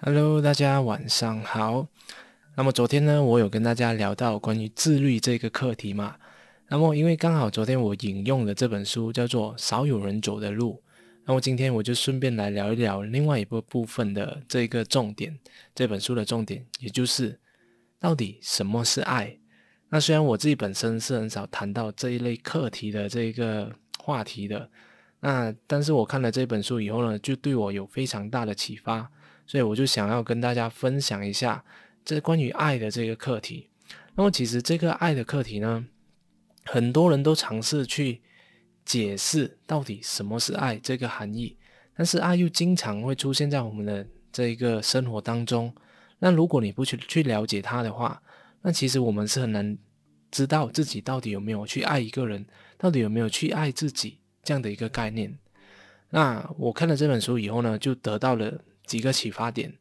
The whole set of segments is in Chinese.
Hello，大家晚上好。那么昨天呢，我有跟大家聊到关于自律这个课题嘛。那么因为刚好昨天我引用的这本书叫做《少有人走的路》，那么今天我就顺便来聊一聊另外一个部分的这个重点，这本书的重点，也就是到底什么是爱。那虽然我自己本身是很少谈到这一类课题的这个话题的，那但是我看了这本书以后呢，就对我有非常大的启发。所以我就想要跟大家分享一下这关于爱的这个课题。那么其实这个爱的课题呢，很多人都尝试去解释到底什么是爱这个含义，但是爱又经常会出现在我们的这一个生活当中。那如果你不去去了解它的话，那其实我们是很难知道自己到底有没有去爱一个人，到底有没有去爱自己这样的一个概念。那我看了这本书以后呢，就得到了。几个启发点，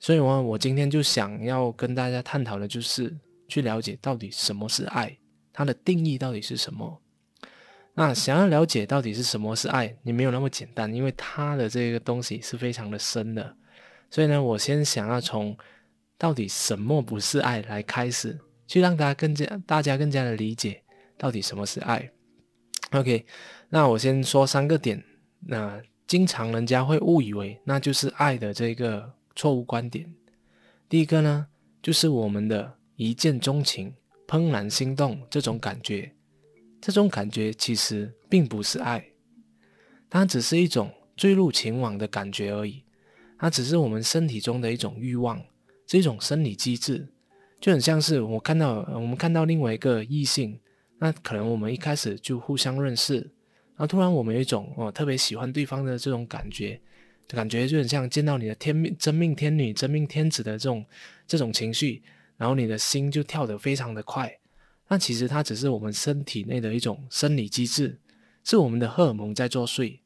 所以我我今天就想要跟大家探讨的，就是去了解到底什么是爱，它的定义到底是什么。那想要了解到底是什么是爱，你没有那么简单，因为它的这个东西是非常的深的。所以呢，我先想要从到底什么不是爱来开始，去让大家更加大家更加的理解到底什么是爱。OK，那我先说三个点，那。经常人家会误以为那就是爱的这个错误观点。第一个呢，就是我们的一见钟情、怦然心动这种感觉，这种感觉其实并不是爱，它只是一种坠入情网的感觉而已。它只是我们身体中的一种欲望，是一种生理机制，就很像是我看到我们看到另外一个异性，那可能我们一开始就互相认识。然后突然，我们有一种哦特别喜欢对方的这种感觉，感觉就很像见到你的天命真命天女、真命天子的这种这种情绪，然后你的心就跳得非常的快。那其实它只是我们身体内的一种生理机制，是我们的荷尔蒙在作祟。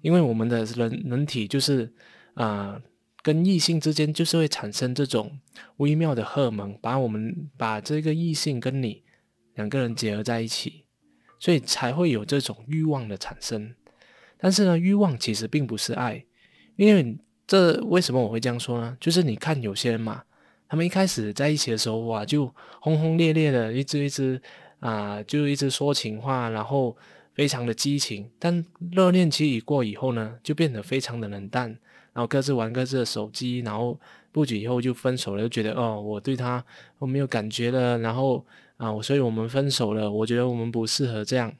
因为我们的人人体就是啊，跟异性之间就是会产生这种微妙的荷尔蒙，把我们把这个异性跟你两个人结合在一起。所以才会有这种欲望的产生，但是呢，欲望其实并不是爱，因为这为什么我会这样说呢？就是你看有些人嘛，他们一开始在一起的时候哇，就轰轰烈烈的，一直一直啊，就一直说情话，然后非常的激情，但热恋期一过以后呢，就变得非常的冷淡，然后各自玩各自的手机，然后不久以后就分手了，就觉得哦，我对他我没有感觉了，然后。啊，所以我们分手了。我觉得我们不适合这样，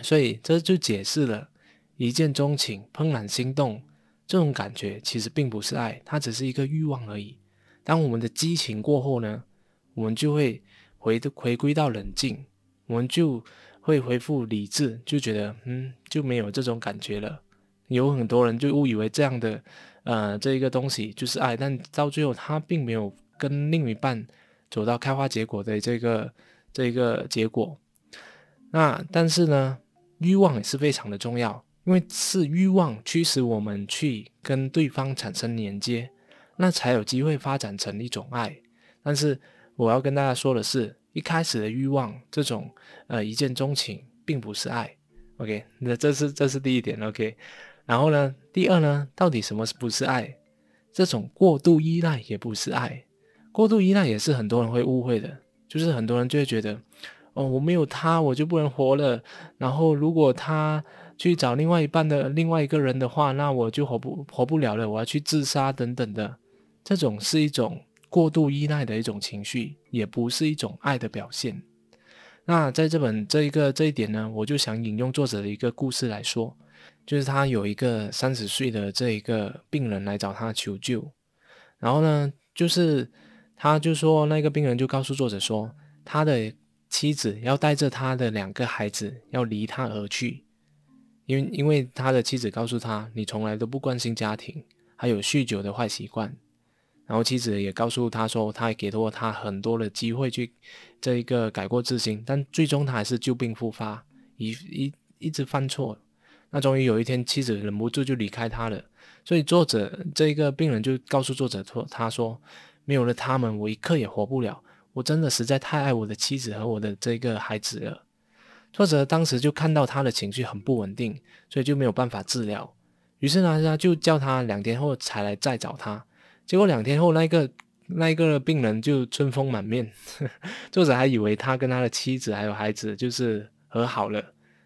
所以这就解释了一见钟情、怦然心动这种感觉，其实并不是爱，它只是一个欲望而已。当我们的激情过后呢，我们就会回回归到冷静，我们就会恢复理智，就觉得嗯，就没有这种感觉了。有很多人就误以为这样的呃这一个东西就是爱，但到最后他并没有跟另一半。走到开花结果的这个这个结果，那但是呢，欲望也是非常的重要，因为是欲望驱使我们去跟对方产生连接，那才有机会发展成一种爱。但是我要跟大家说的是，一开始的欲望这种呃一见钟情并不是爱。OK，那这是这是第一点。OK，然后呢，第二呢，到底什么是不是爱？这种过度依赖也不是爱。过度依赖也是很多人会误会的，就是很多人就会觉得，哦，我没有他我就不能活了。然后如果他去找另外一半的另外一个人的话，那我就活不活不了了，我要去自杀等等的。这种是一种过度依赖的一种情绪，也不是一种爱的表现。那在这本这一个这一点呢，我就想引用作者的一个故事来说，就是他有一个三十岁的这一个病人来找他求救，然后呢，就是。他就说，那个病人就告诉作者说，他的妻子要带着他的两个孩子要离他而去，因为因为他的妻子告诉他，你从来都不关心家庭，还有酗酒的坏习惯。然后妻子也告诉他说，他也给过他很多的机会去这一个改过自新，但最终他还是旧病复发，一一一直犯错。那终于有一天，妻子忍不住就离开他了。所以作者这一个病人就告诉作者说，他说。没有了他们，我一刻也活不了。我真的实在太爱我的妻子和我的这个孩子了。作者当时就看到他的情绪很不稳定，所以就没有办法治疗。于是呢，他就叫他两天后才来再找他。结果两天后，那个那个病人就春风满面，作者还以为他跟他的妻子还有孩子就是和好了。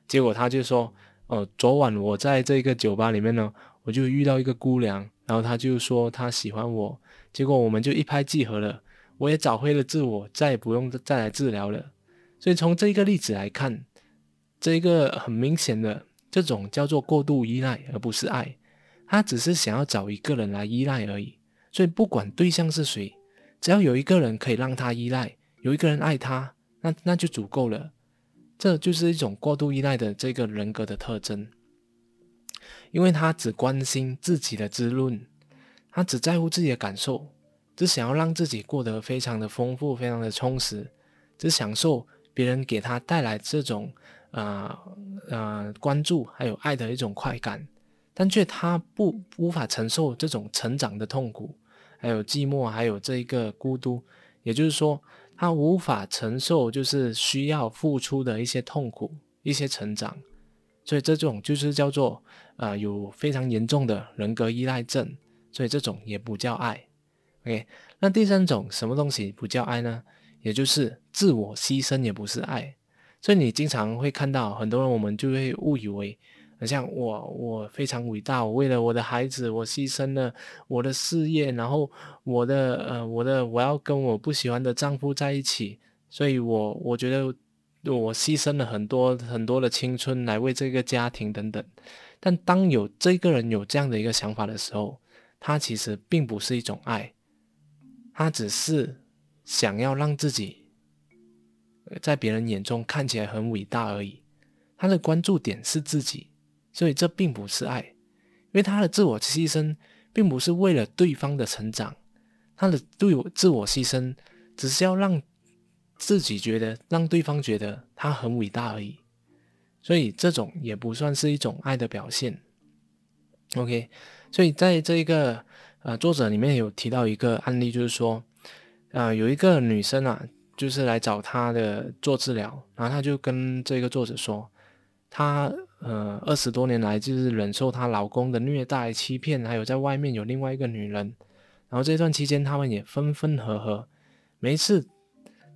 结果他就说：“哦，昨晚我在这个酒吧里面呢，我就遇到一个姑娘，然后她就说她喜欢我，结果我们就一拍即合了。我也找回了自我，再也不用再来治疗了。所以从这一个例子来看，这一个很明显的这种叫做过度依赖，而不是爱。他只是想要找一个人来依赖而已。所以不管对象是谁，只要有一个人可以让他依赖，有一个人爱他，那那就足够了。这就是一种过度依赖的这个人格的特征，因为他只关心自己的滋润，他只在乎自己的感受，只想要让自己过得非常的丰富、非常的充实，只享受别人给他带来这种呃呃关注还有爱的一种快感，但却他不无法承受这种成长的痛苦，还有寂寞，还有这一个孤独，也就是说。他无法承受，就是需要付出的一些痛苦、一些成长，所以这种就是叫做呃有非常严重的人格依赖症，所以这种也不叫爱。OK，那第三种什么东西不叫爱呢？也就是自我牺牲也不是爱，所以你经常会看到很多人，我们就会误以为。很像我，我非常伟大。我为了我的孩子，我牺牲了我的事业，然后我的呃，我的我要跟我不喜欢的丈夫在一起，所以我我觉得我牺牲了很多很多的青春来为这个家庭等等。但当有这个人有这样的一个想法的时候，他其实并不是一种爱，他只是想要让自己在别人眼中看起来很伟大而已。他的关注点是自己。所以这并不是爱，因为他的自我牺牲并不是为了对方的成长，他的对我自我牺牲只是要让自己觉得，让对方觉得他很伟大而已。所以这种也不算是一种爱的表现。OK，所以在这一个呃作者里面有提到一个案例，就是说，呃有一个女生啊，就是来找他的做治疗，然后他就跟这个作者说，他。呃，二十多年来就是忍受她老公的虐待、欺骗，还有在外面有另外一个女人。然后这段期间，他们也分分合合。每一次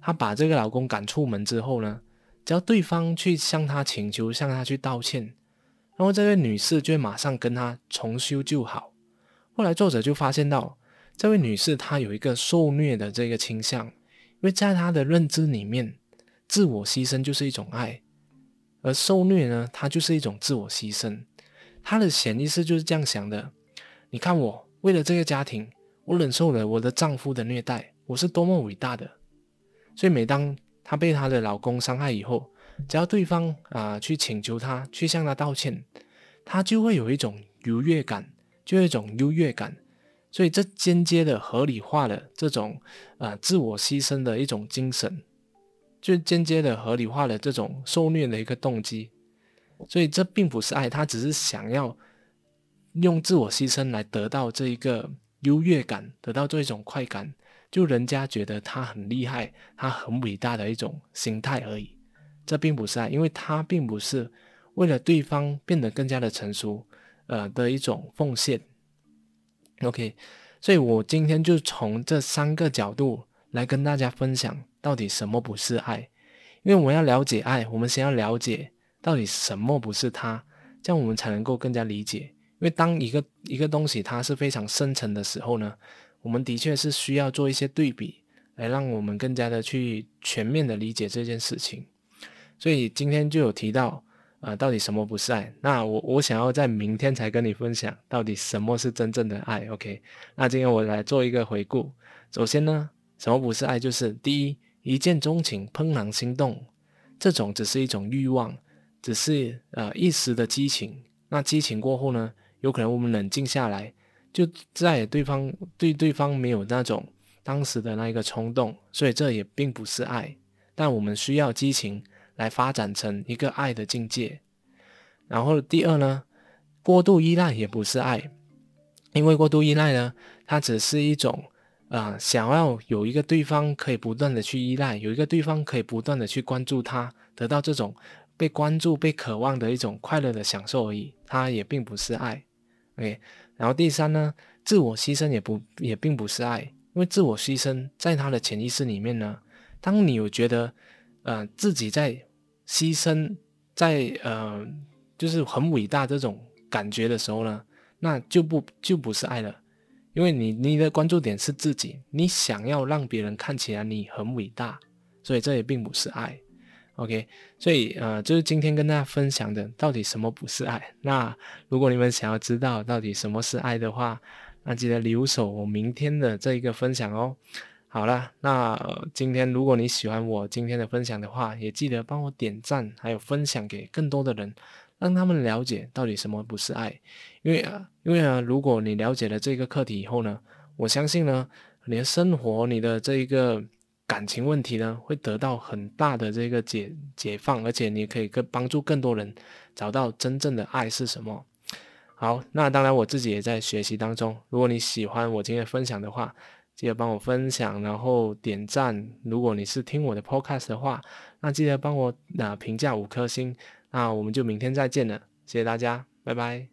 她把这个老公赶出门之后呢，只要对方去向她请求、向她去道歉，然后这位女士就马上跟他重修旧好。后来作者就发现到，这位女士她有一个受虐的这个倾向，因为在她的认知里面，自我牺牲就是一种爱。而受虐呢，它就是一种自我牺牲，他的潜意识就是这样想的。你看，我为了这个家庭，我忍受了我的丈夫的虐待，我是多么伟大的。所以，每当她被她的老公伤害以后，只要对方啊去请求她，去向她道歉，她就会有一种优越感，就有一种优越感。所以，这间接的合理化了这种啊自我牺牲的一种精神。就间接的合理化了这种受虐的一个动机，所以这并不是爱，他只是想要用自我牺牲来得到这一个优越感，得到这一种快感，就人家觉得他很厉害，他很伟大的一种心态而已。这并不是爱，因为他并不是为了对方变得更加的成熟，呃的一种奉献。OK，所以我今天就从这三个角度来跟大家分享。到底什么不是爱？因为我们要了解爱，我们先要了解到底什么不是它，这样我们才能够更加理解。因为当一个一个东西它是非常深层的时候呢，我们的确是需要做一些对比，来让我们更加的去全面的理解这件事情。所以今天就有提到，呃，到底什么不是爱？那我我想要在明天才跟你分享到底什么是真正的爱。OK，那今天我来做一个回顾。首先呢，什么不是爱？就是第一。一见钟情、怦然心动，这种只是一种欲望，只是呃一时的激情。那激情过后呢，有可能我们冷静下来，就在对方对对方没有那种当时的那一个冲动，所以这也并不是爱。但我们需要激情来发展成一个爱的境界。然后第二呢，过度依赖也不是爱，因为过度依赖呢，它只是一种。啊，想要有一个对方可以不断的去依赖，有一个对方可以不断的去关注他，得到这种被关注、被渴望的一种快乐的享受而已，他也并不是爱。OK，然后第三呢，自我牺牲也不也并不是爱，因为自我牺牲在他的潜意识里面呢，当你有觉得呃自己在牺牲，在呃就是很伟大这种感觉的时候呢，那就不就不是爱了，因为你你的关注点是自己，你想要让别人看起来你很伟大，所以这也并不是爱。OK，所以呃，就是今天跟大家分享的，到底什么不是爱？那如果你们想要知道到底什么是爱的话，那记得留守我明天的这一个分享哦。好了，那今天如果你喜欢我今天的分享的话，也记得帮我点赞，还有分享给更多的人，让他们了解到底什么不是爱。因为啊，因为啊，如果你了解了这个课题以后呢，我相信呢，你的生活，你的这一个。感情问题呢，会得到很大的这个解解放，而且你可以更帮助更多人找到真正的爱是什么。好，那当然我自己也在学习当中。如果你喜欢我今天分享的话，记得帮我分享，然后点赞。如果你是听我的 podcast 的话，那记得帮我那评价五颗星。那我们就明天再见了，谢谢大家，拜拜。